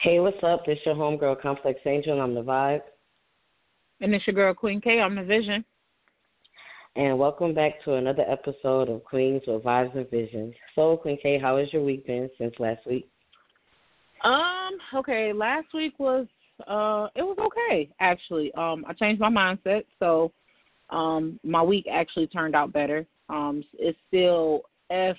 Hey, what's up? This your homegirl Complex Angel. and I'm the vibe. And it's your girl Queen K. I'm the vision. And welcome back to another episode of Queens with Vibes and Visions. So, Queen K, how has your week been since last week? Um, okay, last week was uh it was okay actually. Um I changed my mindset, so um my week actually turned out better. Um it's still F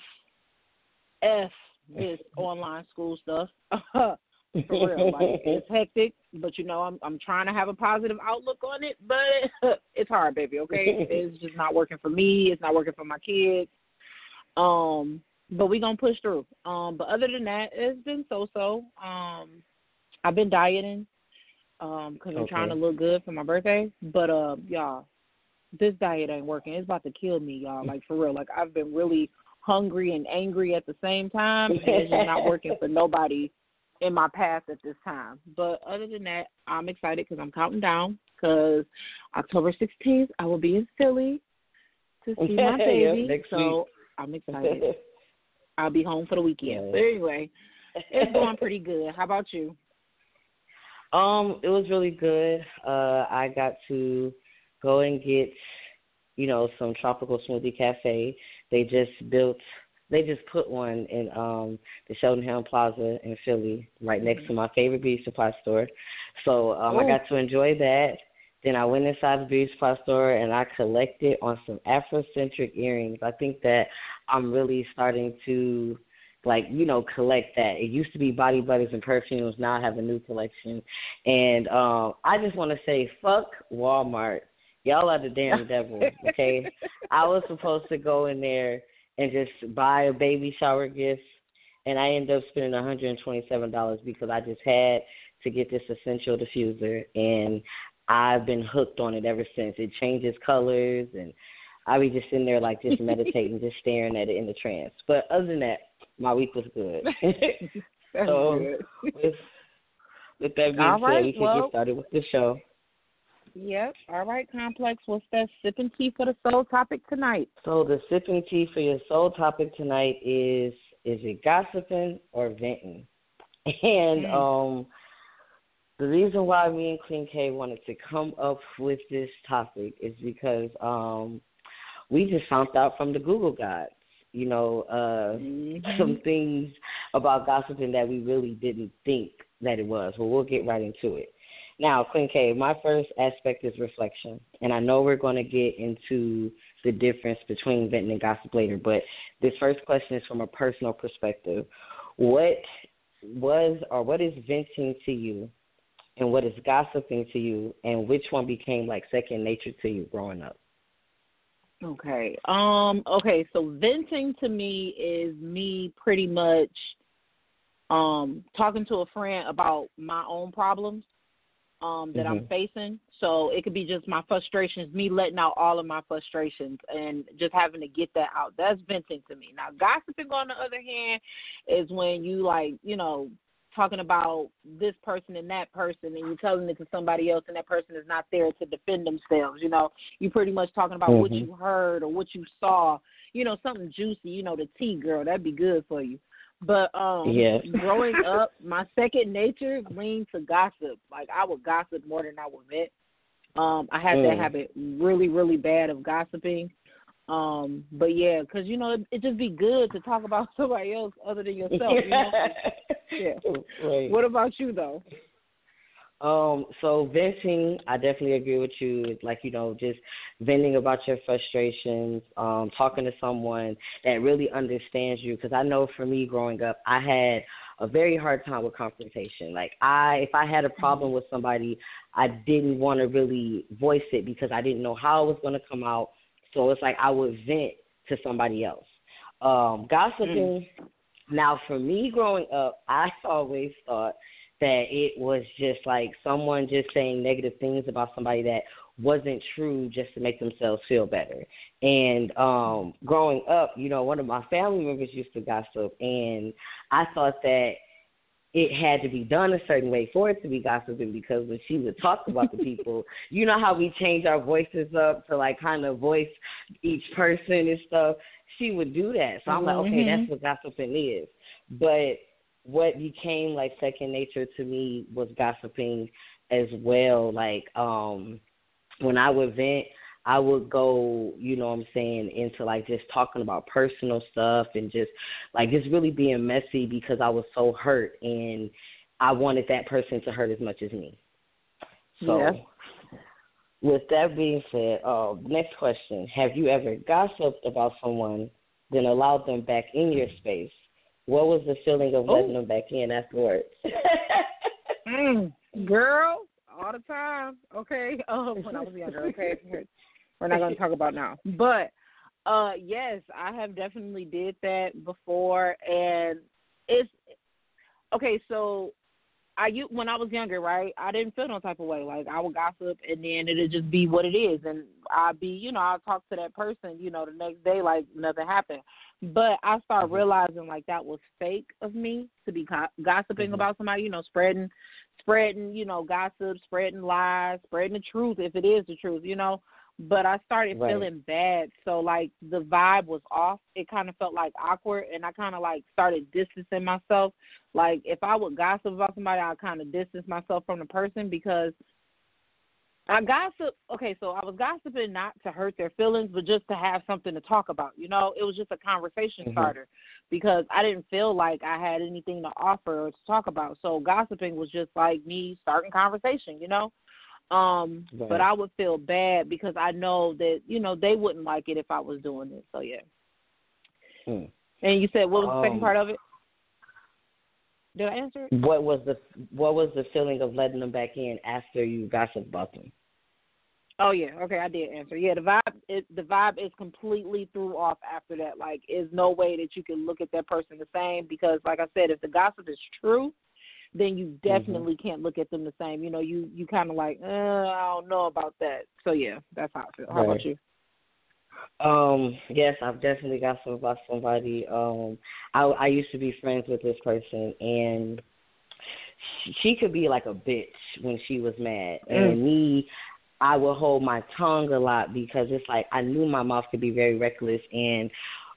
F this online school stuff. For real, like it's hectic, but you know I'm I'm trying to have a positive outlook on it, but it's hard, baby. Okay, it's just not working for me. It's not working for my kids. Um, but we gonna push through. Um, but other than that, it's been so so. Um, I've been dieting um because I'm Okay. trying to look good for my birthday. But uh, y'all, this diet ain't working. It's about to kill me, y'all. Like for real. Like I've been really hungry and angry at the same time, and it's just not working for nobody in my path at this time. But other than that, I'm excited because I'm counting down. Because October 16th, I will be in Philly to see my Yep, baby. next so I'm excited. I'll be home for the weekend. But anyway, it's going pretty good. How about you? Um, it was really good. Uh, I got to go and get, you know, some tropical smoothie cafe. They just built, they just put one in um the Sheldon Hill Plaza in Philly, right next to my favorite beauty supply store. So um, I got to enjoy that. Then I went inside the beauty supply store and I collected on some Afrocentric earrings. I think that I'm really starting to like you know collect that. It used to be body butters and perfumes. Now I have a new collection, and um, I just want to say fuck Walmart. Y'all are the damn devil. Okay, I was supposed to go in there and just buy a baby shower gift, and I ended up spending 127 dollars because I just had to get this essential diffuser, and I've been hooked on it ever since. It changes colors and. I be just sitting there like just meditating, just staring at it in the trance. But other than that, my week was good. So good. with, with that being All said, right, we can well- get started with the show. Yep. All right, Complex. What's that sipping tea for the soul topic tonight? So the sipping tea for your soul topic tonight is is it gossiping or venting? And Mm. um the reason why me and Queen K wanted to come up with this topic is because um we just found out from the Google gods, you know, uh Mhm. some things about gossiping that we really didn't think that it was. Well, we'll get right into it. Now, Queen K, my first aspect is reflection, and I know we're going to get into the difference between venting and gossip later. But this first question is from a personal perspective. What was or what is venting to you, and what is gossiping to you, and which one became like second nature to you growing up? Okay. Um. Okay. So venting to me is me pretty much um talking to a friend about my own problems um that I'm Mhm. facing. So it could be just my frustrations, me letting out all of my frustrations and just having to get that out. That's venting to me. Now gossiping on the other hand is when you like, you know, talking about this person and that person and you're telling it to somebody else and that person is not there to defend themselves, you know. You're pretty much talking about what Mhm. you heard or what you saw, you know, something juicy, you know, the tea girl, that'd be good for you. But um Yes. growing up, my second nature leaned to gossip. Like I would gossip more than I would vent. Um, I had that Mm. habit really, really bad of gossiping. Um, but yeah, 'cause you know it, it just be good to talk about somebody else other than yourself. You know? Yeah. Right. What about you though? Um, so venting, I definitely agree with you. Like, you know, just venting about your frustrations, um, talking to someone that really understands you. Because I know for me growing up, I had a very hard time with confrontation. Like, I, if I had a problem with somebody, I didn't want to really voice it because I didn't know how it was going to come out. So it's like I would vent to somebody else. Um, gossiping. Now, for me growing up, I always thought that it was just like someone just saying negative things about somebody that wasn't true just to make themselves feel better. And um growing up, you know, one of my family members used to gossip and I thought that it had to be done a certain way for it to be gossiping because when she would talk about the people, you know how we change our voices up to like kind of voice each person and stuff. She would do that. So I'm like, okay, that's what gossiping is. But what became like second nature to me was gossiping as well. Like um when I would vent, I would go, you know what I'm saying, into like just talking about personal stuff and just like just really being messy because I was so hurt and I wanted that person to hurt as much as me. So yeah. with that being said, uh, next question. Have you ever gossiped about someone, then allowed them back in your space? What was the feeling of letting them back in afterwards? mm, girl, all the time. Okay. Um, when I was younger. Okay. We're not going to talk about now. But uh, yes, I have definitely did that before, and it's okay. So I when I was younger, right? I didn't feel no type of way. Like I would gossip, and then it'd just be what it is, and I'd be, you know, I'd talk to that person, you know, the next day like nothing happened. But I started mm-hmm. realizing like that was fake of me to be gossiping mm-hmm. about somebody, you know, spreading, spreading, you know, gossip, spreading lies, spreading the truth if it is the truth, you know but I started right. feeling bad. So like the vibe was off. It kind of felt like awkward, and I kind of like started distancing myself. Like if I would gossip about somebody, I kind of distance myself from the person because I gossip. Okay, so I was gossiping not to hurt their feelings, but just to have something to talk about. You know, it was just a conversation mm-hmm. starter because I didn't feel like I had anything to offer or to talk about. So gossiping was just like me starting conversation. You know. Um, right. but I would feel bad because I know that you know they wouldn't like it if I was doing it. So yeah. Hmm. And you said what was the um, second part of it? Did I answer it? What was the what was the feeling of letting them back in after you gossiped about them? Oh yeah, okay, I did answer. Yeah, the vibe it, the vibe is completely threw off after that. Like, is no way that you can look at that person the same because, like I said, if the gossip is true, then you mm-hmm. definitely mm-hmm. can't look at them the same. You know, you you kind of like, uh, I don't know about that. So yeah, that's how I feel. How right. about you? Um, yes, I've definitely got some about somebody. Um, I I used to be friends with this person, and she could be like a bitch when she was mad, mm. and me. I would hold my tongue a lot because it's like I knew my mouth could be very reckless and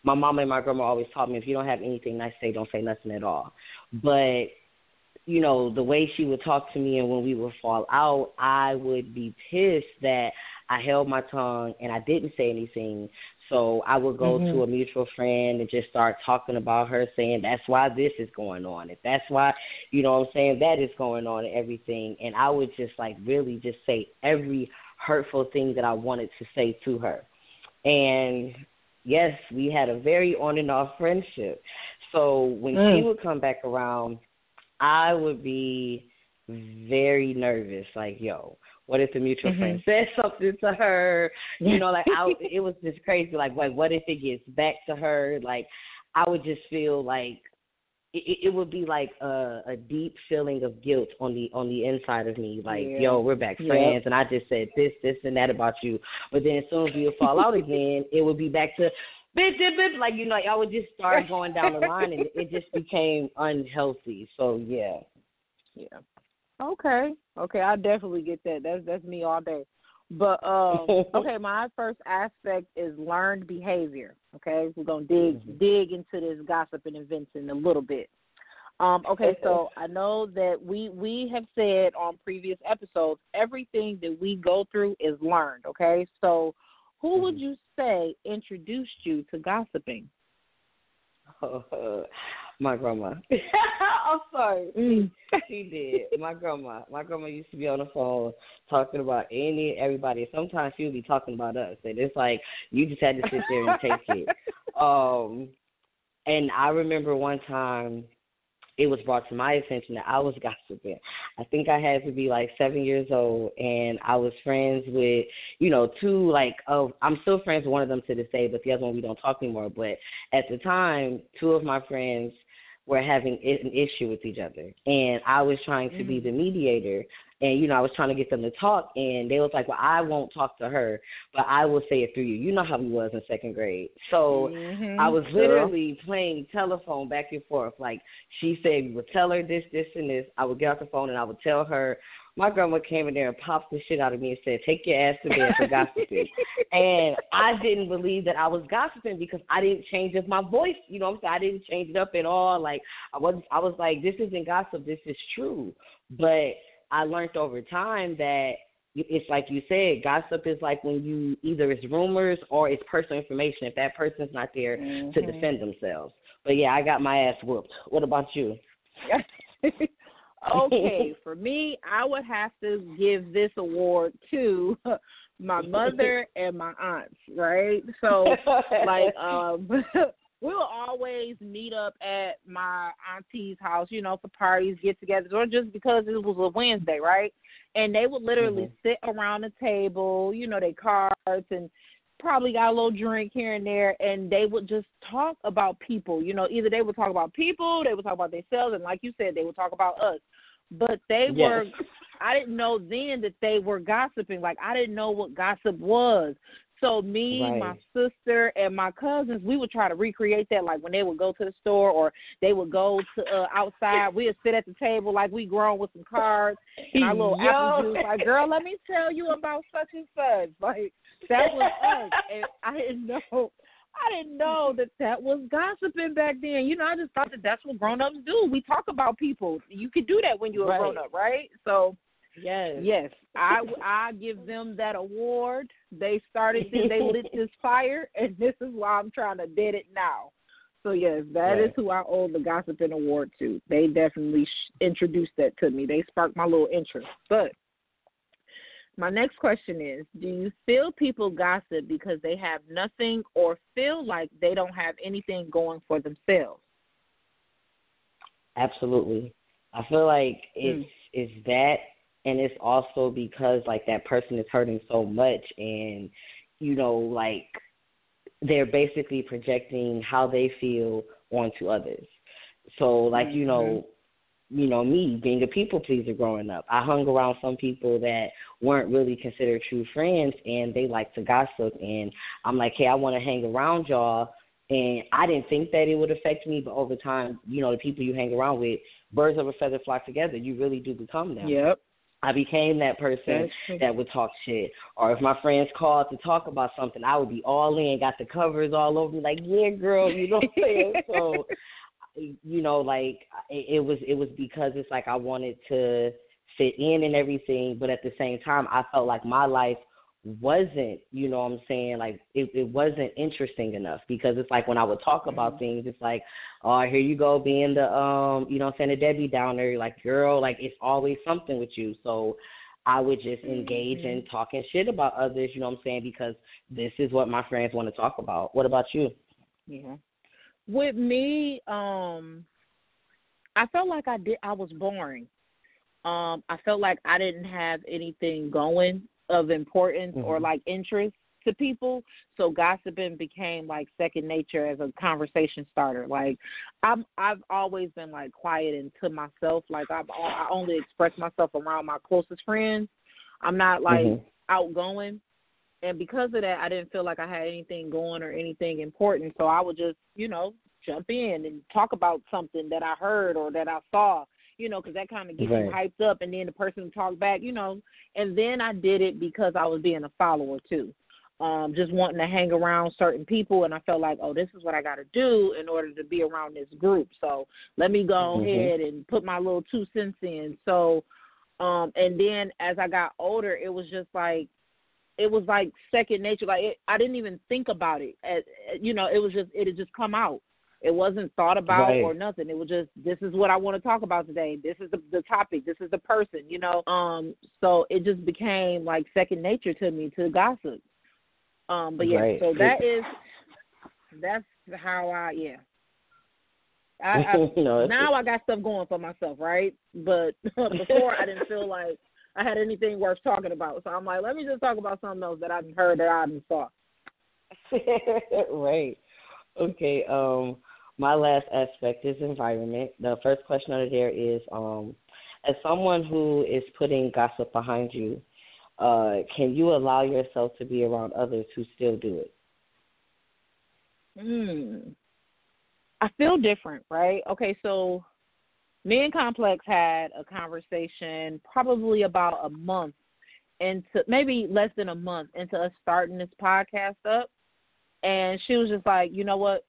my mom and my grandma always taught me if you don't have anything nice to say, don't say nothing at all. But you know, the way she would talk to me and when we would fall out, I would be pissed that I held my tongue and I didn't say anything. So I would go mm-hmm. to a mutual friend and just start talking about her, saying that's why this is going on. If that's why, you know what I'm saying, that is going on and everything. And I would just like really just say every hurtful thing that I wanted to say to her. And yes, we had a very on and off friendship. So when mm. she would come back around, I would be very nervous. Like, yo, what if the mutual mm-hmm. friend says something to her? You know, like I, it was just crazy. Like, like what if it gets back to her? Like, I would just feel like it, it would be like a, a deep feeling of guilt on the on the inside of me. Like, yeah. yo, we're back friends, yep. and I just said this, this, and that about you. But then as soon as we fall out again, it would be back to bitch, bitch. Like, you know, I would just start going down the line and it just became unhealthy. So, yeah. Yeah. Okay. Okay, I definitely get that. That's that's me all day. But um okay, my first aspect is learned behavior. Okay, we're gonna dig mm-hmm. dig into this gossip and invention a little bit. Um, okay, so I know that we we have said on previous episodes everything that we go through is learned. Okay, so who would mm-hmm. you say introduced you to gossiping? Oh, my grandma. I'm sorry. Mm. She did. My grandma. My grandma used to be on the phone talking about any everybody. Sometimes she would be talking about us, and it's like you just had to sit there and take it. Um, and I remember one time it was brought to my attention that I was gossiping. I think I had to be like seven years old, and I was friends with, you know, two like oh, I'm still friends with one of them to this day, but the other one we don't talk anymore. But at the time, two of my friends were having an issue with each other, and I was trying to mm-hmm. be the mediator and you know I was trying to get them to talk, and they was like, "Well, I won't talk to her, but I will say it through you." You know how we was in second grade, so mm-hmm. I was literally playing telephone back and forth. Like she said, we would tell her this, this, and this. I would get off the phone and I would tell her my grandma came in there and popped the shit out of me and said, "Take your ass to bed for gossiping." and I didn't believe that I was gossiping because I didn't change up my voice. You know what I'm saying? I didn't change it up at all. Like I was, I was like, "This isn't gossip. This is true." But I learned over time that it's like you said, gossip is like when you either it's rumors or it's personal information if that person's not there mm-hmm. to defend themselves. But yeah, I got my ass whooped. What about you? okay, for me, I would have to give this award to my mother and my aunts, right? So like um we will always meet up at my auntie's house, you know, for parties, get togethers, or just because it was a Wednesday, right? And they would literally mm-hmm. sit around the table, you know, they cards and probably got a little drink here and there, and they would just talk about people. You know, either they would talk about people, they would talk about themselves, and like you said, they would talk about us. But they yes. were, I didn't know then that they were gossiping. Like I didn't know what gossip was. So me, right. my sister, and my cousins, we would try to recreate that. Like when they would go to the store or they would go to uh, outside, we'd sit at the table like we grown with some cards and our little Yo. apple juice. Like, girl, let me tell you about such and such. Like that was us, and I didn't know. I didn't know that that was gossiping back then. You know, I just thought that that's what grown ups do. We talk about people. You could do that when you're right. a grown up, right? So Yes. Yes. I I give them that award. They started this, they lit this fire and this is why I'm trying to dead it now. So yes, that is who I owe the gossiping award to. They definitely sh- introduced that to me. They sparked my little interest. But my next question is Do you feel people gossip because they have nothing or feel like they don't have anything going for themselves? Absolutely. I feel like it's mm. it's that and it's also because like that person is hurting so much and you know like they're basically projecting how they feel onto others so like you know mm-hmm. you know me being a people pleaser growing up i hung around some people that weren't really considered true friends and they like to gossip and i'm like hey i want to hang around y'all and I didn't think that it would affect me, but over time, you know, the people you hang around with, birds of a feather flock together. You really do become them. Yep. I became that person that would talk shit. Or if my friends called to talk about something, I would be all in, got the covers all over me, like, yeah, girl, you know what I'm saying? so, you know, like it, it was it was because it's like I wanted to fit in and everything, but at the same time, I felt like my life wasn't, you know what I'm saying, like it, it wasn't interesting enough because it's like when I would talk about mm-hmm. things, it's like, oh, here you go being the um, you know what I'm saying, the Debbie Downer, like girl, like it's always something with you. So I would just engage mm-hmm. in talking shit about others, you know what I'm saying, because this is what my friends want to talk about. What about you? Yeah. With me, um I felt like I did I was boring. Um, I felt like I didn't have anything going of importance mm-hmm. or like interest to people. So gossiping became like second nature as a conversation starter. Like I'm I've always been like quiet and to myself. Like I've I only express myself around my closest friends. I'm not like mm-hmm. outgoing. And because of that I didn't feel like I had anything going or anything important. So I would just, you know, jump in and talk about something that I heard or that I saw you know, because that kind of gets right. you hyped up, and then the person talk back, you know. And then I did it because I was being a follower too, um, just wanting to hang around certain people, and I felt like, oh, this is what I got to do in order to be around this group. So let me go mm-hmm. ahead and put my little two cents in. So, um, and then as I got older, it was just like it was like second nature. Like it, I didn't even think about it. As, you know, it was just it had just come out. It wasn't thought about right. or nothing. It was just this is what I want to talk about today. This is the, the topic. This is the person. You know. Um. So it just became like second nature to me to gossip. Um. But yeah. Right. So that is that's how I yeah. I, I no, now I got stuff going for myself, right? But before I didn't feel like I had anything worth talking about. So I'm like, let me just talk about something else that I've heard that I didn't saw. right. Okay. Um my last aspect is environment. The first question under there is um, as someone who is putting gossip behind you, uh, can you allow yourself to be around others who still do it? Hmm. I feel different, right? Okay, so me and Complex had a conversation probably about a month into maybe less than a month into us starting this podcast up. And she was just like, you know what?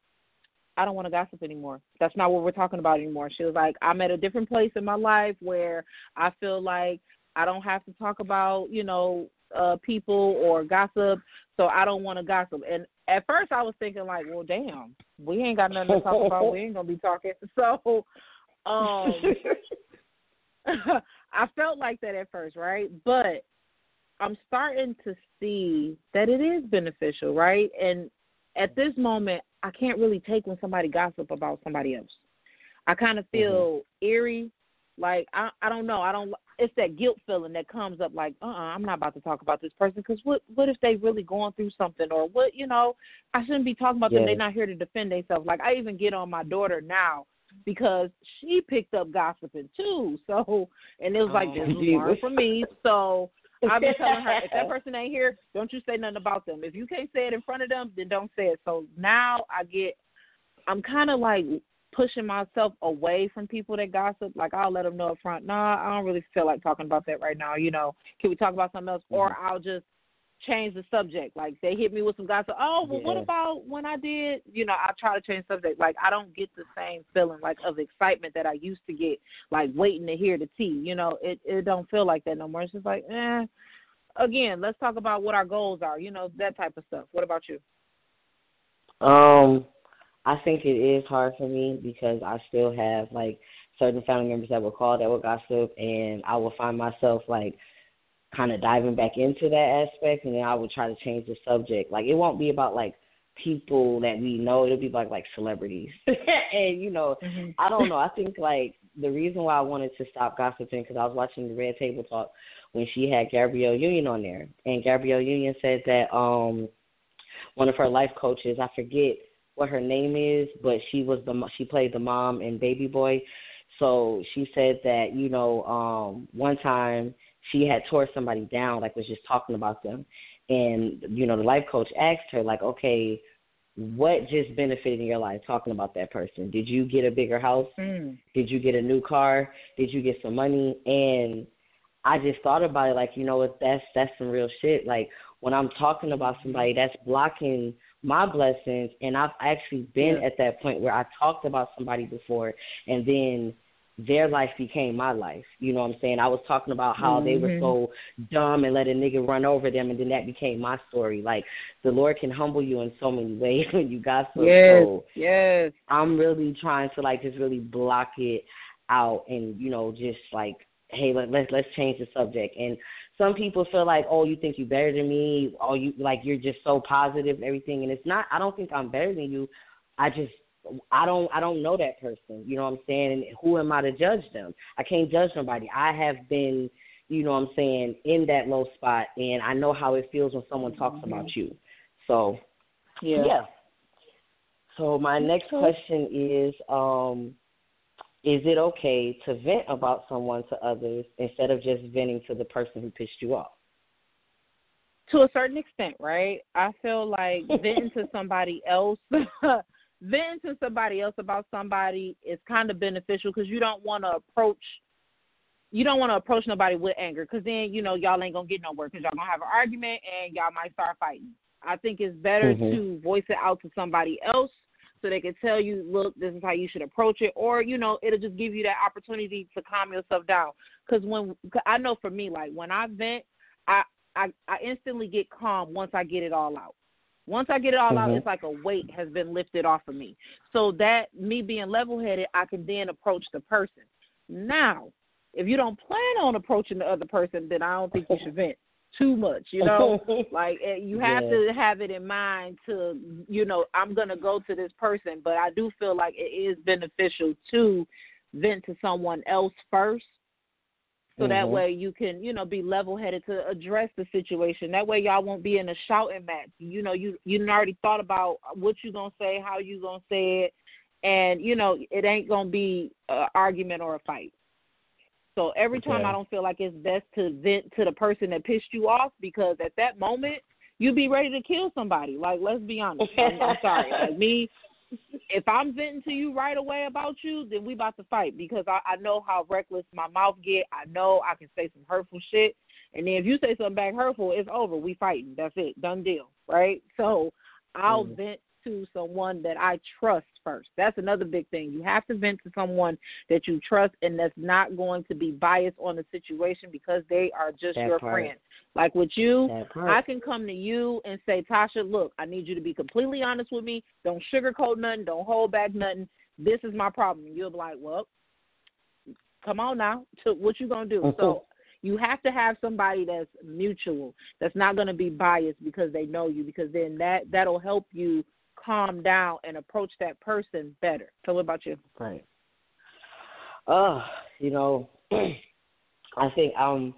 I don't want to gossip anymore. That's not what we're talking about anymore. She was like, I'm at a different place in my life where I feel like I don't have to talk about, you know, uh people or gossip, so I don't want to gossip. And at first I was thinking like, well, damn, we ain't got nothing to talk about. We ain't gonna be talking. So, um, I felt like that at first, right? But I'm starting to see that it is beneficial, right? And at this moment, I can't really take when somebody gossip about somebody else. I kind of feel mm-hmm. eerie, like I I don't know. I don't. It's that guilt feeling that comes up, like, uh, uh-uh, I'm not about to talk about this person because what what if they really going through something or what you know? I shouldn't be talking about them. They're not here to defend themselves. Like I even get on my daughter now because she picked up gossiping too. So and it was like oh, this was for me. So I've been telling her if that person ain't here, don't you say nothing about them. If you can't say it in front of them, then don't say it. So now I get, I'm kind of like pushing myself away from people that gossip. Like I'll let them know up front. Nah, I don't really feel like talking about that right now. You know, can we talk about something else? Mm-hmm. Or I'll just change the subject. Like they hit me with some gossip. Oh, well, yeah. what about when I did? You know, I try to change the subject. Like I don't get the same feeling like of excitement that I used to get, like waiting to hear the tea. You know, it it don't feel like that no more. It's just like, eh. Again, let's talk about what our goals are. You know, that type of stuff. What about you? Um, I think it is hard for me because I still have like certain family members that will call that will gossip, and I will find myself like kind of diving back into that aspect, and then I would try to change the subject. Like it won't be about like people that we know; it'll be like like celebrities. and you know, mm-hmm. I don't know. I think like the reason why I wanted to stop gossiping because I was watching the Red Table Talk when she had Gabrielle Union on there, and Gabrielle Union said that um one of her life coaches, I forget what her name is, but she was the she played the mom in Baby Boy. So she said that you know um one time she had tore somebody down, like was just talking about them. And, you know, the life coach asked her, like, okay, what just benefited in your life talking about that person? Did you get a bigger house? Mm. Did you get a new car? Did you get some money? And I just thought about it like, you know what, that's that's some real shit. Like when I'm talking about somebody that's blocking my blessings and I've actually been yeah. at that point where I talked about somebody before and then their life became my life. You know what I'm saying? I was talking about how mm-hmm. they were mm-hmm. so dumb and let a nigga run over them, and then that became my story. Like the Lord can humble you in so many ways when you got so. Yes, yes. I'm really trying to like just really block it out, and you know, just like, hey, let, let's let's change the subject. And some people feel like, oh, you think you're better than me? Oh, you like you're just so positive and everything, and it's not. I don't think I'm better than you. I just I don't I don't know that person. You know what I'm saying? And who am I to judge them? I can't judge nobody. I have been, you know what I'm saying, in that low spot and I know how it feels when someone talks mm-hmm. about you. So yeah. yeah. So my next question is, um, is it okay to vent about someone to others instead of just venting to the person who pissed you off? To a certain extent, right? I feel like venting to somebody else venting to somebody else about somebody is kind of beneficial because you don't want to approach you don't want to approach nobody with anger because then you know y'all ain't gonna get nowhere because y'all gonna have an argument and y'all might start fighting. I think it's better mm-hmm. to voice it out to somebody else so they can tell you, look, this is how you should approach it, or you know, it'll just give you that opportunity to calm yourself down. Because when cause I know for me, like when I vent, I, I I instantly get calm once I get it all out. Once I get it all mm-hmm. out, it's like a weight has been lifted off of me. So that me being level headed, I can then approach the person. Now, if you don't plan on approaching the other person, then I don't think you should vent too much. You know, like eh, you have yeah. to have it in mind to, you know, I'm gonna go to this person, but I do feel like it is beneficial to vent to someone else first so mm-hmm. that way you can you know be level headed to address the situation. That way y'all won't be in a shouting match. You know you you already thought about what you gonna say how you gonna say it and you know it ain't gonna be an argument or a fight. So every time i don't feel like it's best to vent to the person that pissed you off because at that moment you'd be ready to kill somebody. Like let's be honest. I'm, I'm sorry. Like me if I'm venting to you right away about you, then we about to fight because I, I know how reckless my mouth get. I know I can say some hurtful shit, and then if you say something back hurtful, it's over. We fighting. That's it. Done deal. Right. So I'll mm. vent to someone that I trust first. That's another big thing. You have to vent to someone that you trust and that's not going to be biased on the situation because they are just that your part. friend. Like with you, I can come to you and say, Tasha, look, I need you to be completely honest with me. Don't sugarcoat nothing. Don't hold back nothing. This is my problem. You'll be like, well, come on now. What you gonna do? so you have to have somebody that's mutual, that's not going to be biased because they know you, because then that that'll help you calm down and approach that person better. So, what about you? Right. Uh, you know, I think um,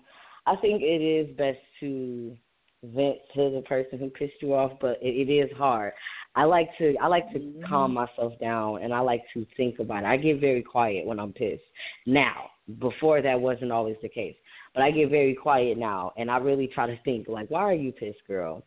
I think it is best to vent to the person who pissed you off, but it, it is hard. I like to I like to mm-hmm. calm myself down and I like to think about it. I get very quiet when I'm pissed. Now, before that wasn't always the case. But I get very quiet now and I really try to think like, why are you pissed, girl?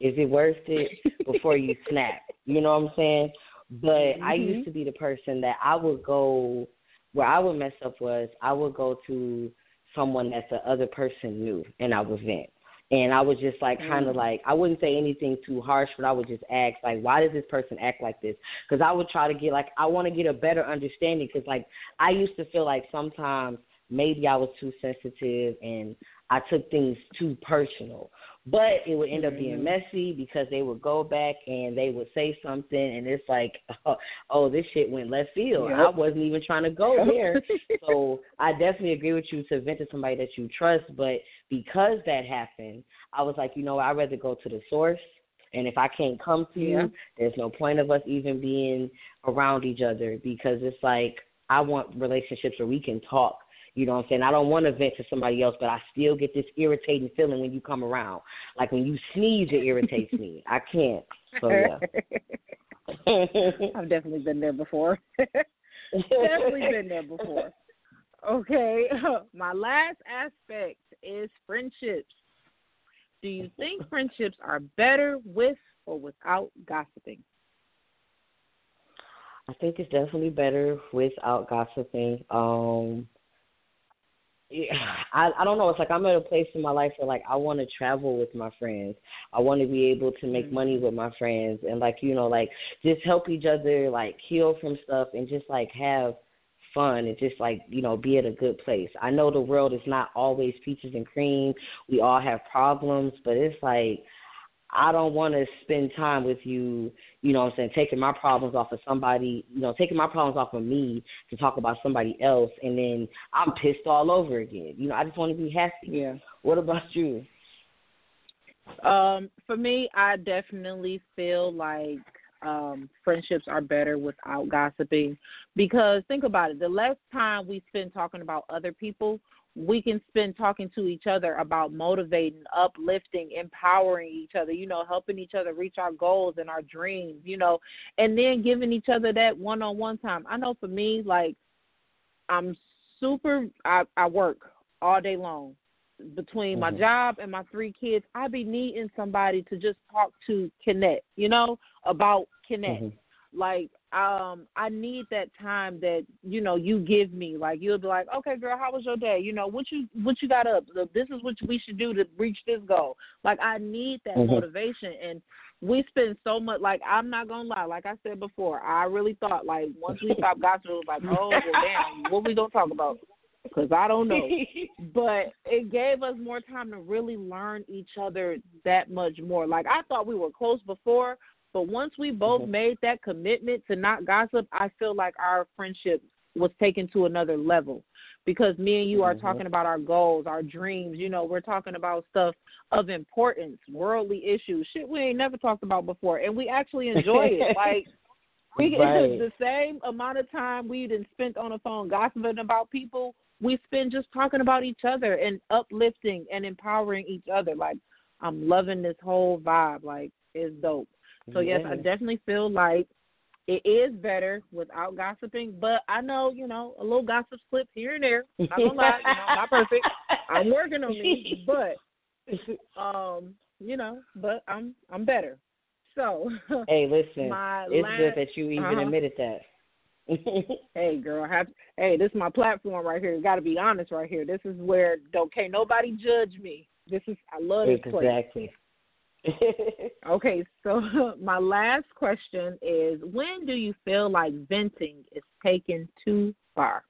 Is it worth it before you snap? You know what I'm saying? But mm-hmm. I used to be the person that I would go where I would mess up was I would go to someone that the other person knew and I would vent. And I was just like kind of mm. like I wouldn't say anything too harsh, but I would just ask like, why does this person act like this? Because I would try to get like I want to get a better understanding. Because like I used to feel like sometimes maybe I was too sensitive and I took things too personal. But it would end up being mm-hmm. messy because they would go back and they would say something, and it's like, oh, oh this shit went left field. Yep. I wasn't even trying to go there. so I definitely agree with you to vent to somebody that you trust. But because that happened, I was like, you know, I'd rather go to the source. And if I can't come to yeah. you, there's no point of us even being around each other because it's like I want relationships where we can talk you know what I'm saying? I don't want to vent to somebody else, but I still get this irritating feeling when you come around. Like when you sneeze, it irritates me. I can't. So yeah. I've definitely been there before. definitely been there before. Okay. My last aspect is friendships. Do you think friendships are better with or without gossiping? I think it's definitely better without gossiping. Um yeah, I I don't know. It's like I'm at a place in my life where like I want to travel with my friends. I want to be able to make money mm-hmm. with my friends and like you know like just help each other like heal from stuff and just like have fun and just like you know be at a good place. I know the world is not always peaches and cream. We all have problems, but it's like I don't want to spend time with you, you know what I'm saying, taking my problems off of somebody, you know, taking my problems off of me to talk about somebody else and then I'm pissed all over again. You know, I just want to be happy. Yeah. What about you? Um, for me, I definitely feel like um friendships are better without gossiping because think about it, the less time we spend talking about other people, we can spend talking to each other about motivating, uplifting, empowering each other, you know, helping each other reach our goals and our dreams, you know, and then giving each other that one on one time. I know for me, like, I'm super, I, I work all day long. Between mm-hmm. my job and my three kids, I'd be needing somebody to just talk to, connect, you know, about connect. Mm-hmm like um I need that time that you know you give me. Like you'll be like, okay, girl, how was your day? You know what you what you got up? This is what we should do to reach this goal. Like I need that mm-hmm. motivation, and we spend so much. Like I'm not gonna lie. Like I said before, I really thought like once we stopped gossiping, it was like, oh well, damn, what we gonna talk about? Because I don't know. but it gave us more time to really learn each other that much more. Like I thought we were close before, but once we both mm-hmm. made that commitment to not gossip, I feel like our friendship was taken to another level because me and you are mm-hmm. talking about our goals, our dreams. You know, we're talking about stuff of importance, worldly issues, shit we ain't never talked about before, and we actually enjoy it. Like we right. the same amount of time we done spent on the phone gossiping about people, we spend just talking about each other and uplifting and empowering each other. Like I'm loving this whole vibe. Like it's dope. So yes, I definitely feel like it is better without gossiping, but I know, you know, a little gossip slip here and there. Not gonna lie, you know, not perfect. I'm working on me, but um, you know, but I'm I'm better. so. Hey, listen. it's last, good that you even uh-huh. admitted that. hey, girl, have, hey, this is my platform right here. Got to be honest right here. This is where don't can't nobody judge me. This is I love this exactly. place. okay, so my last question is: When do you feel like venting is taken too far?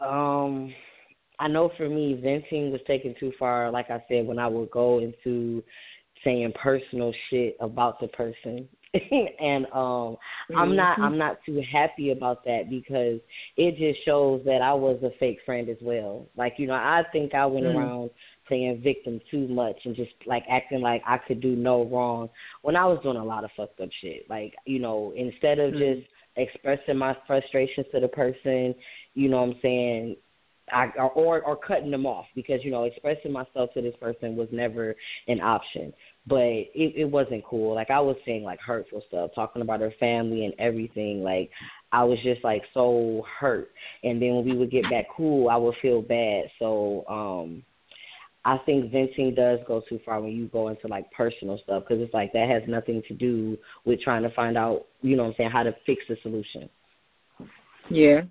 Um, I know for me, venting was taken too far. Like I said, when I would go into saying personal shit about the person and um mm-hmm. I'm not I'm not too happy about that because it just shows that I was a fake friend as well. Like, you know, I think I went mm-hmm. around playing victim too much and just like acting like I could do no wrong when I was doing a lot of fucked up shit. Like, you know, instead of mm-hmm. just expressing my frustrations to the person, you know what I'm saying, I, or or cutting them off because you know expressing myself to this person was never an option but it, it wasn't cool. Like I was saying like hurtful stuff, talking about her family and everything. Like I was just like so hurt. And then when we would get back cool, I would feel bad. So um I think venting does go too far when you go into like personal stuff because it's like that has nothing to do with trying to find out, you know what I'm saying, how to fix the solution. Yeah,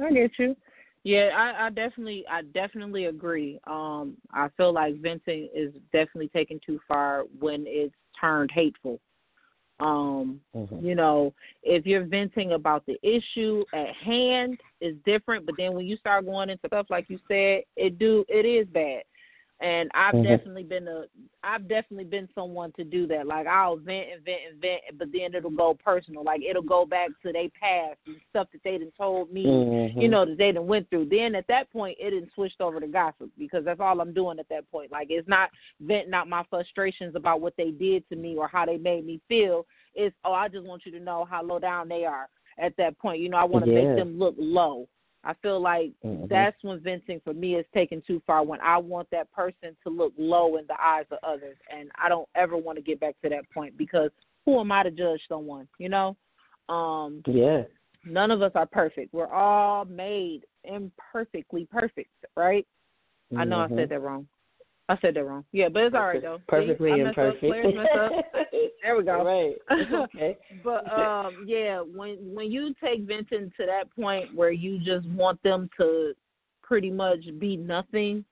I get you. Yeah, I, I definitely I definitely agree. Um, I feel like venting is definitely taken too far when it's turned hateful. Um, mm-hmm. you know, if you're venting about the issue at hand is different, but then when you start going into stuff like you said, it do it is bad. And I've mm-hmm. definitely been a I've definitely been someone to do that. Like I'll vent and vent and vent, but then it'll go personal. Like it'll go back to their past and stuff that they done told me, mm-hmm. you know, that they done went through. Then at that point, it done switched over to gossip because that's all I'm doing at that point. Like it's not venting out my frustrations about what they did to me or how they made me feel. It's oh, I just want you to know how low down they are at that point. You know, I want to yeah. make them look low. I feel like mm-hmm. that's when venting for me is taken too far. When I want that person to look low in the eyes of others, and I don't ever want to get back to that point because who am I to judge someone? You know? Um, yeah. None of us are perfect. We're all made imperfectly perfect, right? Mm-hmm. I know I said mm-hmm. that wrong. I said that wrong. Yeah, but it's all right though. Perfectly See, imperfect. there we go. Right. okay. but um, yeah, when when you take venting to that point where you just want them to pretty much be nothing,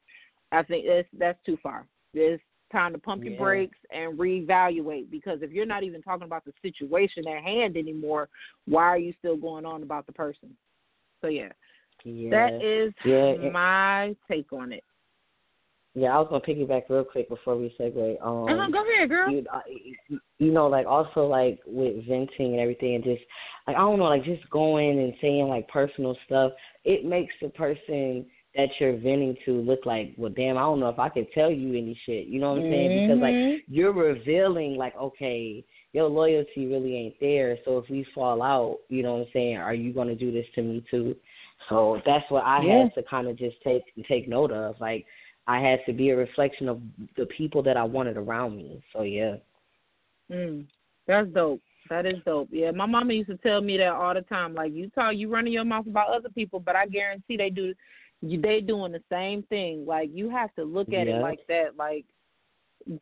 I think that's that's too far. It's time to pump yeah. your brakes and reevaluate because if you're not even talking about the situation at hand anymore, why are you still going on about the person? So yeah. Yeah. That is yeah. my take on it. Yeah, I was gonna piggyback real quick before we segue. Um, uh-huh, go ahead, girl. You, you know, like also like with venting and everything, and just like I don't know, like just going and saying like personal stuff. It makes the person that you're venting to look like, well, damn, I don't know if I could tell you any shit. You know what I'm saying? Mm-hmm. Because like you're revealing, like, okay, your loyalty really ain't there. So if we fall out, you know what I'm saying? Are you gonna do this to me too? So that's what I yeah. had to kind of just take take note of, like I had to be a reflection of the people that I wanted around me. So yeah. Mm, that's dope. That is dope. Yeah, my mama used to tell me that all the time. Like you talk, you running your mouth about other people, but I guarantee they do. They doing the same thing. Like you have to look at yeah. it like that. Like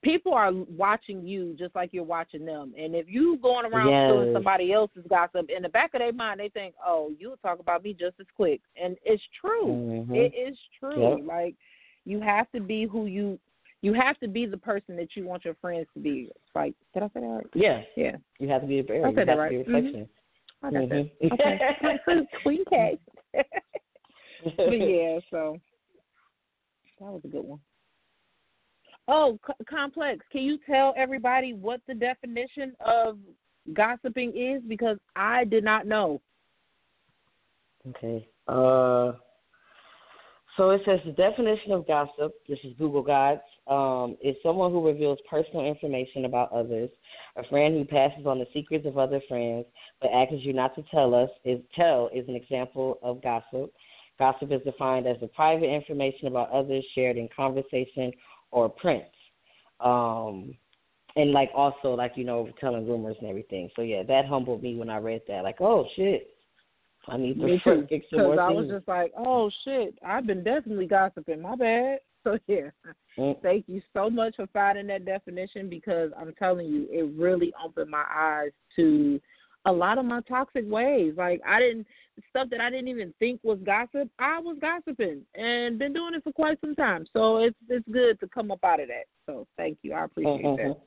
people are watching you just like you're watching them. And if you going around yes. doing somebody else's gossip, in the back of their mind they think, "Oh, you'll talk about me just as quick." And it's true. Mm-hmm. It is true. Yep. Like you have to be who you you have to be the person that you want your friends to be. Like, did I say that right? Yeah. Yeah. You have to be a bear. I said that right. a reflection. Mm-hmm. I got mm-hmm. that. Okay. Queen K. but yeah, so that was a good one. Oh, c- complex. Can you tell everybody what the definition of gossiping is? Because I did not know. Okay. Uh so it says the definition of gossip, this is Google Guides, um, is someone who reveals personal information about others. A friend who passes on the secrets of other friends but asks you not to tell us is tell is an example of gossip. Gossip is defined as the private information about others shared in conversation or print. Um, and like also like you know telling rumors and everything. So yeah, that humbled me when I read that. Like, oh shit, I need to Me too. some more I things. was just like, oh shit, I've been definitely gossiping. My bad. so yeah, mm. thank you so much for finding that definition because I'm telling you, it really opened my eyes to a lot of my toxic ways. Like I didn't stuff that I didn't even think was gossip. I was gossiping and been doing it for quite some time. So it's it's good to come up out of that. So thank you. I appreciate mm-hmm. that.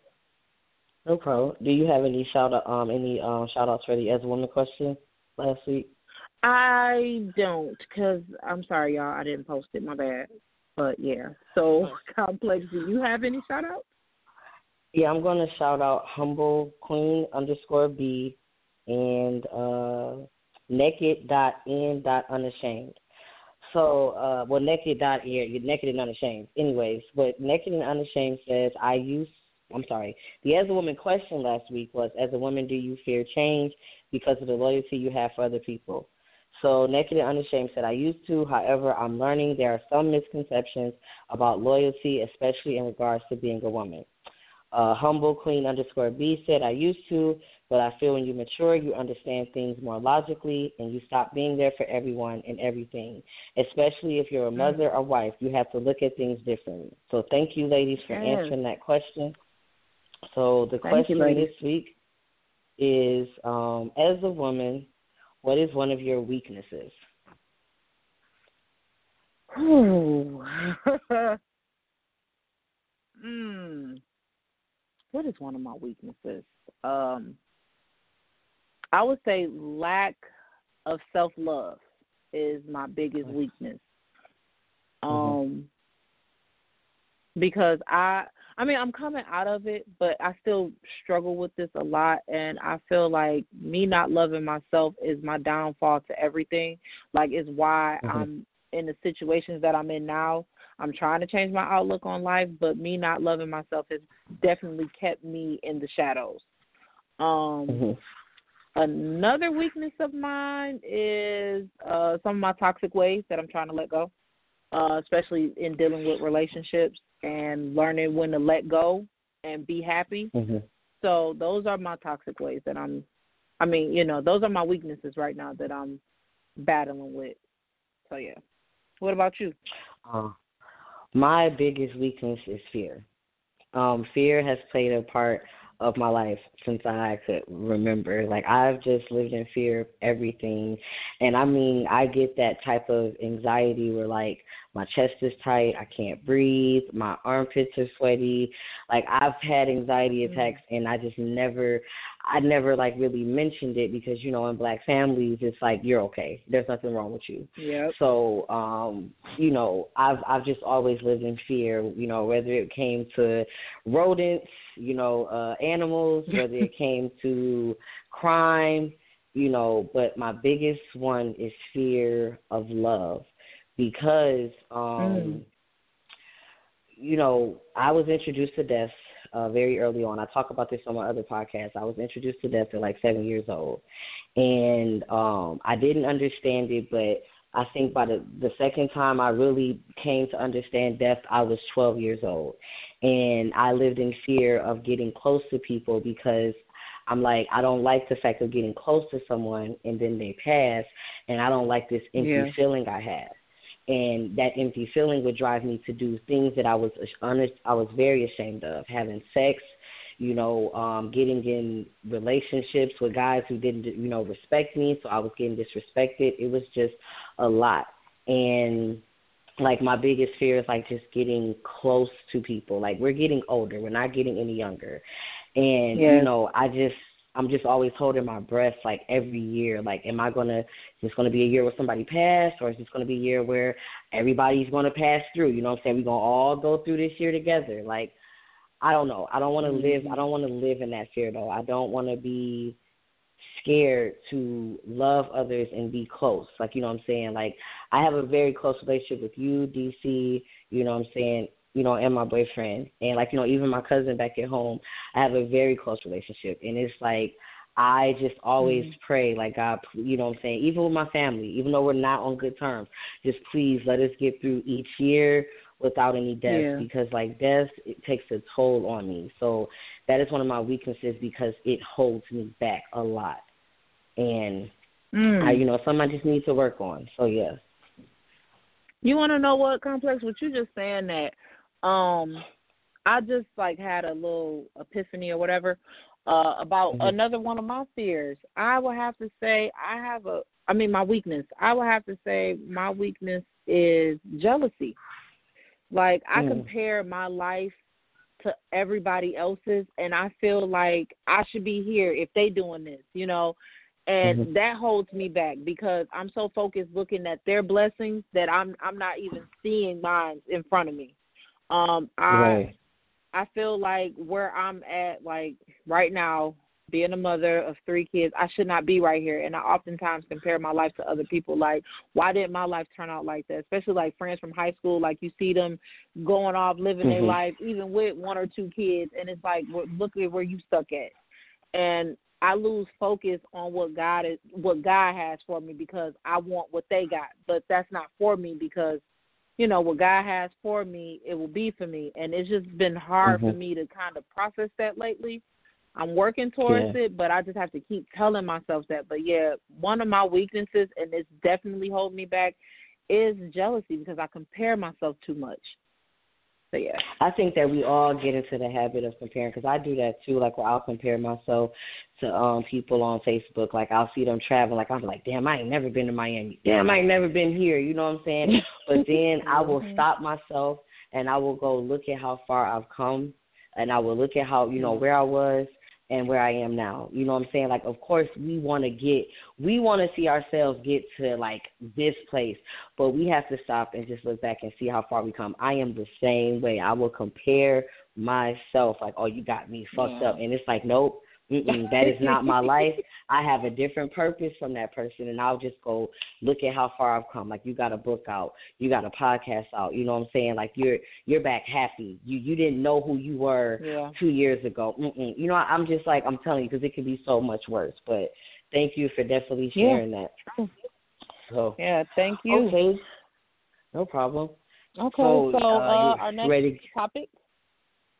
No problem. Do you have any shout out um any um shout outs for the as a woman question last week? I don't, cause I'm sorry, y'all. I didn't post it. My bad. But yeah. So complex. Do you have any shout outs? Yeah, I'm gonna shout out humble queen underscore b and uh naked dot in dot unashamed. So, uh, well, naked dot you're naked and unashamed. Anyways, but naked and unashamed says, I use. I'm sorry. The as a woman question last week was, as a woman, do you fear change because of the loyalty you have for other people? So, naked and unashamed said, I used to. However, I'm learning there are some misconceptions about loyalty, especially in regards to being a woman. Uh, humble queen underscore B said, I used to, but I feel when you mature, you understand things more logically and you stop being there for everyone and everything. Especially if you're a mm. mother or wife, you have to look at things differently. So thank you, ladies, for yes. answering that question. So the thank question you, this week is um, as a woman, what is one of your weaknesses? Hmm. mm what is one of my weaknesses? Um, I would say lack of self love is my biggest weakness. Mm-hmm. Um, mm-hmm. because I, I mean, I'm coming out of it, but I still struggle with this a lot, and I feel like me not loving myself is my downfall to everything. Like, is why mm-hmm. I'm in the situations that I'm in now I'm trying to change my outlook on life, but me not loving myself has definitely kept me in the shadows. Um, mm-hmm. Another weakness of mine is uh, some of my toxic ways that I'm trying to let go, uh, especially in dealing with relationships and learning when to let go and be happy. Mm-hmm. So those are my toxic ways that I'm. I mean, you know, those are my weaknesses right now that I'm battling with. So yeah. What about you? Uh, my biggest weakness is fear. Um, fear has played a part of my life since I could remember. Like I've just lived in fear of everything. And I mean, I get that type of anxiety where like my chest is tight, I can't breathe, my armpits are sweaty. Like I've had anxiety mm. attacks and I just never I never like really mentioned it because you know in black families it's like you're okay. There's nothing wrong with you. Yeah. So um, you know, I've I've just always lived in fear, you know, whether it came to rodents, you know, uh animals, whether it came to crime, you know, but my biggest one is fear of love because um mm. you know, I was introduced to death uh, very early on. I talk about this on my other podcast. I was introduced to death at like seven years old, and um, I didn't understand it, but I think by the the second time I really came to understand death, I was 12 years old, and I lived in fear of getting close to people because I'm like, I don't like the fact of getting close to someone and then they pass, and I don't like this empty yeah. feeling I have and that empty feeling would drive me to do things that I was honest, I was very ashamed of having sex, you know, um, getting in relationships with guys who didn't, you know, respect me, so I was getting disrespected. It was just a lot, and like my biggest fear is like just getting close to people. Like we're getting older, we're not getting any younger, and you know, I just I'm just always holding my breath like every year. Like, am I gonna? Is this gonna be a year where somebody passed, or is this gonna be a year where everybody's gonna pass through? You know what I'm saying? We're gonna all go through this year together. Like, I don't know. I don't want to mm-hmm. live. I don't want to live in that fear though. I don't want to be scared to love others and be close. Like, you know what I'm saying? Like, I have a very close relationship with you, DC. You know what I'm saying? you know, and my boyfriend. And like, you know, even my cousin back at home, I have a very close relationship. And it's like I just always mm-hmm. pray, like God, you know what I'm saying, even with my family, even though we're not on good terms, just please let us get through each year without any death yeah. because like death it takes a toll on me. So that is one of my weaknesses because it holds me back a lot. And mm. I you know, something I just need to work on. So yeah. You want to know what complex? What you just saying that? Um, I just like had a little epiphany or whatever uh about mm-hmm. another one of my fears. I would have to say I have a I mean my weakness. I would have to say my weakness is jealousy. Like I mm. compare my life to everybody else's and I feel like I should be here if they doing this, you know. And mm-hmm. that holds me back because I'm so focused looking at their blessings that I'm I'm not even seeing mine in front of me. Um I right. I feel like where I'm at like right now being a mother of three kids, I should not be right here. And I oftentimes compare my life to other people. Like, why didn't my life turn out like that? Especially like friends from high school. Like you see them going off, living mm-hmm. their life, even with one or two kids, and it's like, look at where you stuck at. And I lose focus on what God is, what God has for me because I want what they got, but that's not for me because you know what God has for me, it will be for me, and it's just been hard mm-hmm. for me to kind of process that lately I'm working towards yeah. it, but I just have to keep telling myself that. But yeah, one of my weaknesses, and it's definitely holding me back, is jealousy because I compare myself too much. So yeah, I think that we all get into the habit of comparing because I do that too. Like, where I'll compare myself to um people on Facebook. Like, I'll see them travel. Like, I'm like, damn, I ain't never been to Miami. Damn, I ain't never been here. You know what I'm saying? but then I will mm-hmm. stop myself and I will go look at how far I've come, and I will look at how you know mm-hmm. where I was and where I am now. You know what I'm saying? Like of course we want to get we want to see ourselves get to like this place, but we have to stop and just look back and see how far we come. I am the same way. I will compare myself like, "Oh, you got me fucked yeah. up." And it's like, "Nope, that is not my life. I have a different purpose from that person, and I'll just go look at how far I've come. Like you got a book out, you got a podcast out. You know what I'm saying? Like you're you're back happy. You you didn't know who you were yeah. two years ago. Mm-mm. You know, I'm just like I'm telling you because it could be so much worse. But thank you for definitely sharing yeah. that. So yeah, thank you. Okay, no problem. Okay, so, so uh, our next ready? topic.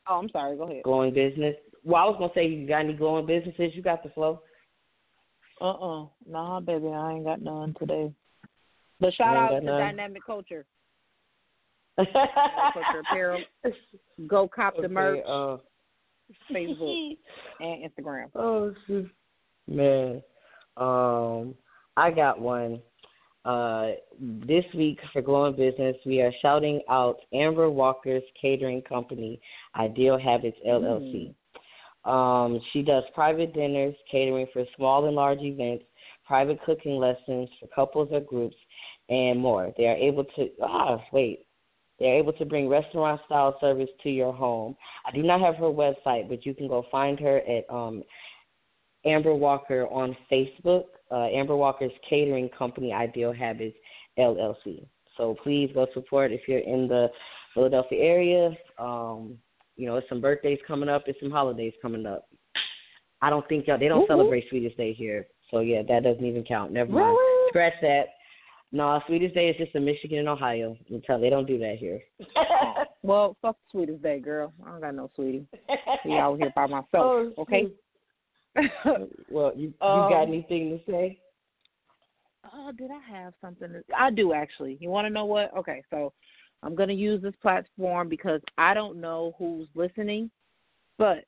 Oh, I'm sorry. Go ahead. Going business. Well, I was gonna say you got any going businesses? You got the flow. Uh uh-uh. uh Nah, baby, I ain't got none today. But shout out to none. Dynamic Culture. Culture Apparel. Go cop okay, the merch. Uh, Facebook and Instagram. Oh man. Um I got one. Uh, this week for Glowing Business, we are shouting out Amber Walker's Catering Company, Ideal Habits LLC. Mm. Um, she does private dinners, catering for small and large events, private cooking lessons for couples or groups, and more. They are able to ah wait. They're able to bring restaurant style service to your home. I do not have her website, but you can go find her at um, Amber Walker on Facebook. Uh, Amber Walker's catering company, Ideal Habits LLC. So please go support if you're in the Philadelphia area. Um, you know, it's some birthdays coming up, it's some holidays coming up. I don't think y'all they don't mm-hmm. celebrate Sweetest Day here. So yeah, that doesn't even count. Never mind. Really? Scratch that. No, Sweetest Day is just in Michigan and Ohio. You tell they don't do that here. well, fuck Sweetest Day, girl. I don't got no sweetie. Be out here by myself. Oh, okay. well, you you um, got anything to say? Oh, did I have something? To, I do actually. You want to know what? Okay, so I'm going to use this platform because I don't know who's listening, but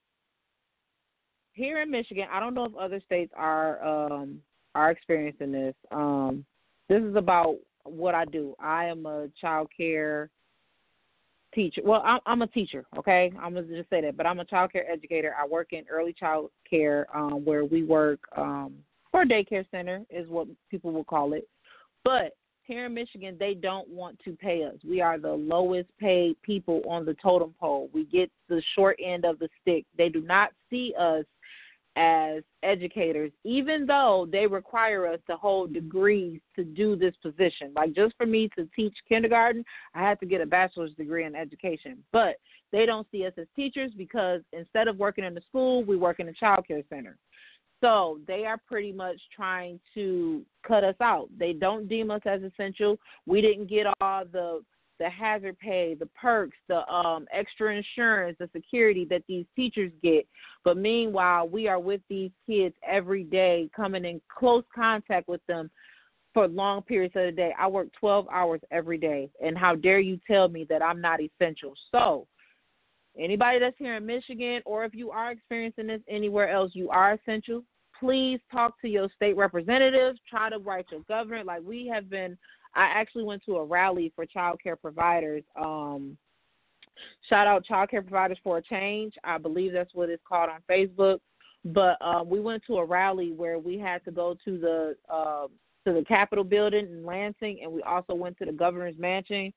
here in Michigan, I don't know if other states are um, are experiencing this. Um, this is about what I do. I am a child care teacher. Well, I'm, I'm a teacher. Okay, I'm gonna just say that. But I'm a child care educator. I work in early child care, um, where we work um, for a daycare center, is what people will call it. But here in Michigan, they don't want to pay us. We are the lowest paid people on the totem pole. We get the short end of the stick. They do not see us as educators, even though they require us to hold degrees to do this position. Like just for me to teach kindergarten, I had to get a bachelor's degree in education. But they don't see us as teachers because instead of working in the school, we work in a child care center. So they are pretty much trying to cut us out. They don't deem us as essential. We didn't get all the the hazard pay, the perks, the um, extra insurance, the security that these teachers get. But meanwhile, we are with these kids every day, coming in close contact with them for long periods of the day. I work 12 hours every day. And how dare you tell me that I'm not essential? So, anybody that's here in Michigan, or if you are experiencing this anywhere else, you are essential. Please talk to your state representatives. Try to write your governor. Like we have been, I actually went to a rally for child care providers. Um, shout out Child Care Providers for a Change. I believe that's what it's called on Facebook. But um, we went to a rally where we had to go to the uh, to the Capitol building in Lansing, and we also went to the governor's mansion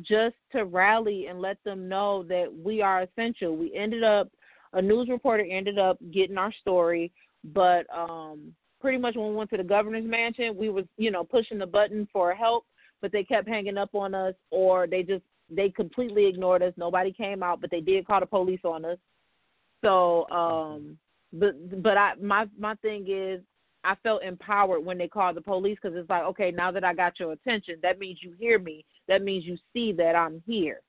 just to rally and let them know that we are essential. We ended up a news reporter ended up getting our story, but um pretty much when we went to the governor's mansion, we was, you know, pushing the button for help, but they kept hanging up on us or they just they completely ignored us. Nobody came out, but they did call the police on us. So, um but but I my my thing is I felt empowered when they called the police because it's like, okay, now that I got your attention, that means you hear me. That means you see that I'm here.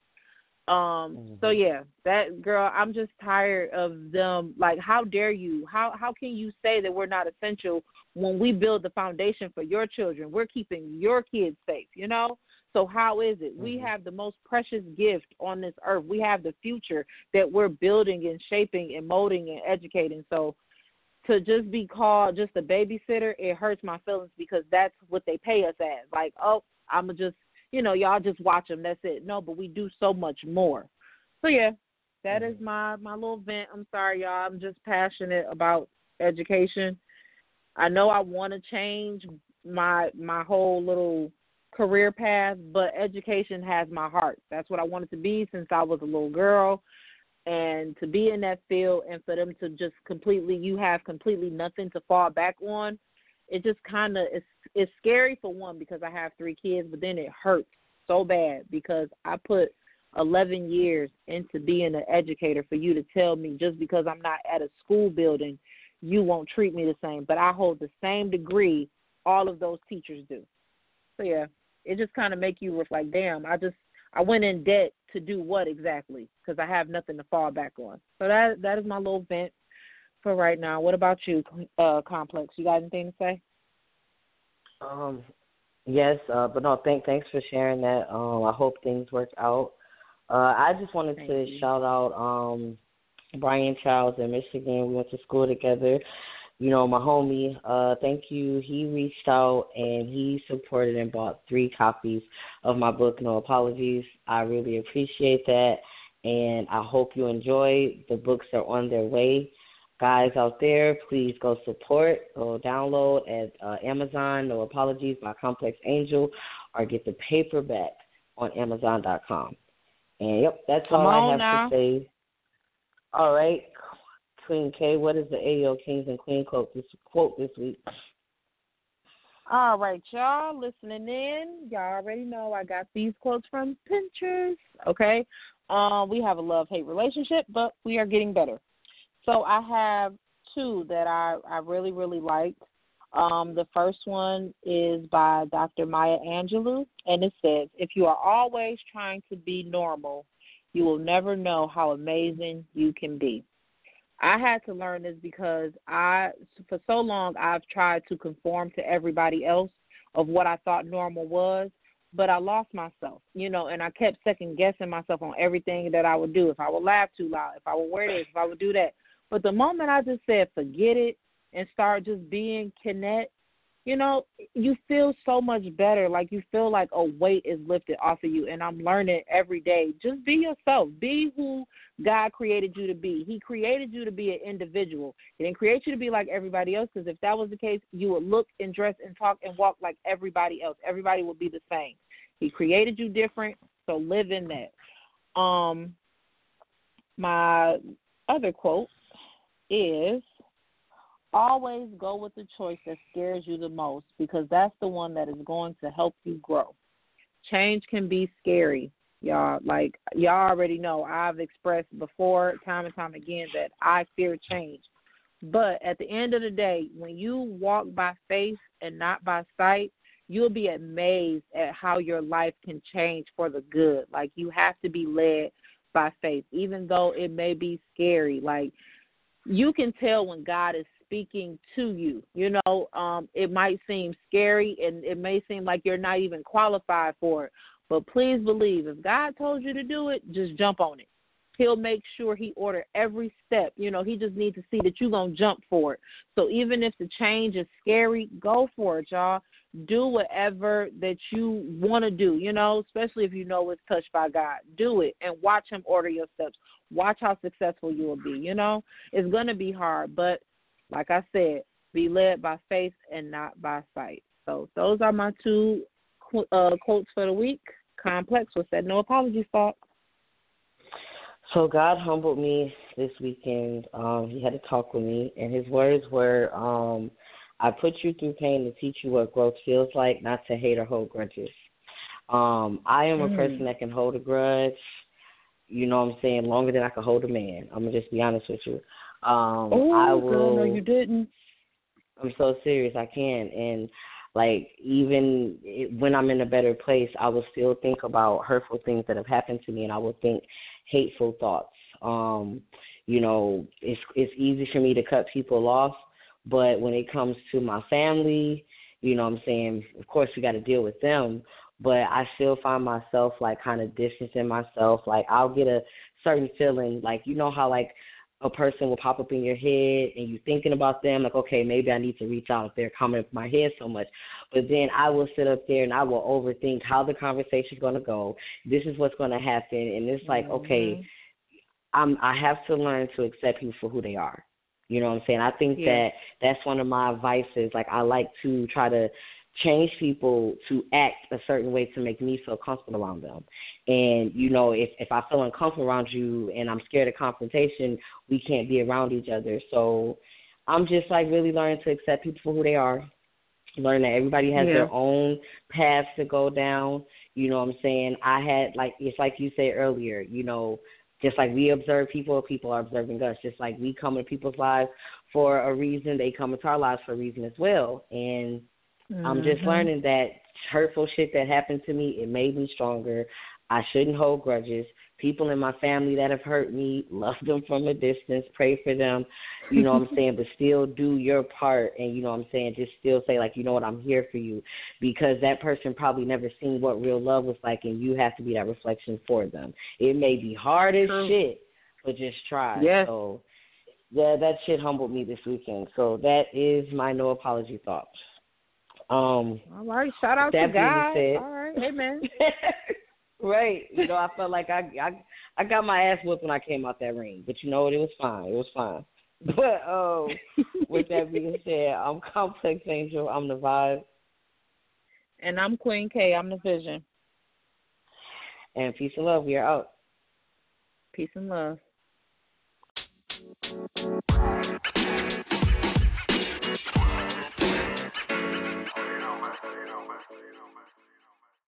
Um, mm-hmm. so yeah, that girl, I'm just tired of them. Like, how dare you? How how can you say that we're not essential when we build the foundation for your children? We're keeping your kids safe, you know. So how is it? Mm-hmm. We have the most precious gift on this earth. We have the future that we're building and shaping and molding and educating. So to just be called just a babysitter, it hurts my feelings because that's what they pay us as. Like, oh, I'ma just you know, y'all just watch them. That's it. No, but we do so much more. So yeah, that is mm-hmm. my my little vent. I'm sorry, y'all. I'm just passionate about education. I know I want to change my my whole little career path, but education has my heart. That's what I wanted to be since I was a little girl. And to be in that field and for them to just completely you have completely nothing to fall back on it just kind of it's it's scary for one because I have three kids, but then it hurts so bad because I put 11 years into being an educator for you to tell me just because I'm not at a school building, you won't treat me the same. But I hold the same degree all of those teachers do. So yeah, it just kind of make you reflect. Damn, I just I went in debt to do what exactly? Because I have nothing to fall back on. So that that is my little vent for right now. What about you, uh, Complex? You got anything to say? Um, yes, uh, but no, thank thanks for sharing that. Um, I hope things work out. Uh, I just wanted Thank to you. shout out um, Brian Charles in Michigan. We went to school together. You know, my homie, uh, thank you. He reached out and he supported and bought three copies of my book, No Apologies. I really appreciate that. And I hope you enjoy. The books are on their way guys out there, please go support or download at uh, Amazon. No Apologies by Complex Angel, or get the paperback on Amazon.com. And yep, that's Come all I have now. to say. All right, Queen K, what is the AO Kings and Queen quote this quote this week? All right, y'all listening in. Y'all already know I got these quotes from Pinterest. Okay, um, we have a love hate relationship, but we are getting better. So I have two that I, I really, really liked. Um, the first one is by Dr. Maya Angelou, and it says, If you are always trying to be normal, you will never know how amazing you can be. I had to learn this because I, for so long, I've tried to conform to everybody else of what I thought normal was, but I lost myself, you know, and I kept second guessing myself on everything that I would do. If I would laugh too loud, if I would wear this, if I would do that. But the moment I just said forget it and start just being connect, you know, you feel so much better. Like you feel like a weight is lifted off of you. And I'm learning every day. Just be yourself. Be who God created you to be. He created you to be an individual. He didn't create you to be like everybody else. Because if that was the case, you would look and dress and talk and walk like everybody else. Everybody would be the same. He created you different, so live in that. Um, my other quote is always go with the choice that scares you the most because that's the one that is going to help you grow. Change can be scary, y'all. Like y'all already know, I've expressed before time and time again that I fear change. But at the end of the day, when you walk by faith and not by sight, you'll be amazed at how your life can change for the good. Like you have to be led by faith, even though it may be scary. Like you can tell when God is speaking to you. You know, um, it might seem scary and it may seem like you're not even qualified for it. But please believe if God told you to do it, just jump on it. He'll make sure he order every step. You know, he just needs to see that you're gonna jump for it. So even if the change is scary, go for it, y'all. Do whatever that you want to do. You know, especially if you know it's touched by God. Do it and watch Him order your steps. Watch how successful you will be. You know, it's gonna be hard, but like I said, be led by faith and not by sight. So those are my two uh, quotes for the week. Complex was said no apologies thought. So God humbled me this weekend. Um, he had to talk with me, and his words were, um, "I put you through pain to teach you what growth feels like, not to hate or hold grudges." Um, I am a mm. person that can hold a grudge. You know what I'm saying? Longer than I can hold a man. I'm gonna just be honest with you. Um, oh, I will, girl, no, you didn't. I'm so serious. I can't, and like even when I'm in a better place, I will still think about hurtful things that have happened to me, and I will think hateful thoughts. Um, you know, it's it's easy for me to cut people off, but when it comes to my family, you know, what I'm saying, of course, we got to deal with them. But I still find myself like kind of distancing myself. Like I'll get a certain feeling, like you know how like a person will pop up in your head and you're thinking about them like okay maybe i need to reach out if they're coming up my head so much. But then i will sit up there and i will overthink how the conversation is going to go. This is what's going to happen. And it's like mm-hmm. okay i'm i have to learn to accept people for who they are. You know what i'm saying? I think yeah. that that's one of my vices. Like i like to try to change people to act a certain way to make me feel comfortable around them. And you know, if if I feel uncomfortable around you and I'm scared of confrontation, we can't be around each other. So I'm just like really learning to accept people for who they are. Learn that everybody has yeah. their own paths to go down. You know what I'm saying? I had like it's like you said earlier, you know, just like we observe people, people are observing us. Just like we come into people's lives for a reason, they come into our lives for a reason as well. And Mm-hmm. I'm just mm-hmm. learning that hurtful shit that happened to me, it made me stronger. I shouldn't hold grudges. People in my family that have hurt me, love them from a distance, pray for them, you know what I'm saying, but still do your part and you know what I'm saying, just still say like, you know what, I'm here for you because that person probably never seen what real love was like and you have to be that reflection for them. It may be hard as True. shit, but just try. Yes. So yeah, that shit humbled me this weekend. So that is my no apology thoughts. Um, All right, shout out to God. Said, All right, amen. right, you know, I felt like I, I I got my ass whipped when I came out that ring, but you know what? It was fine. It was fine. But um, with that being said, I'm Complex Angel. I'm the vibe. And I'm Queen K. I'm the vision. And peace and love. We are out. Peace and love.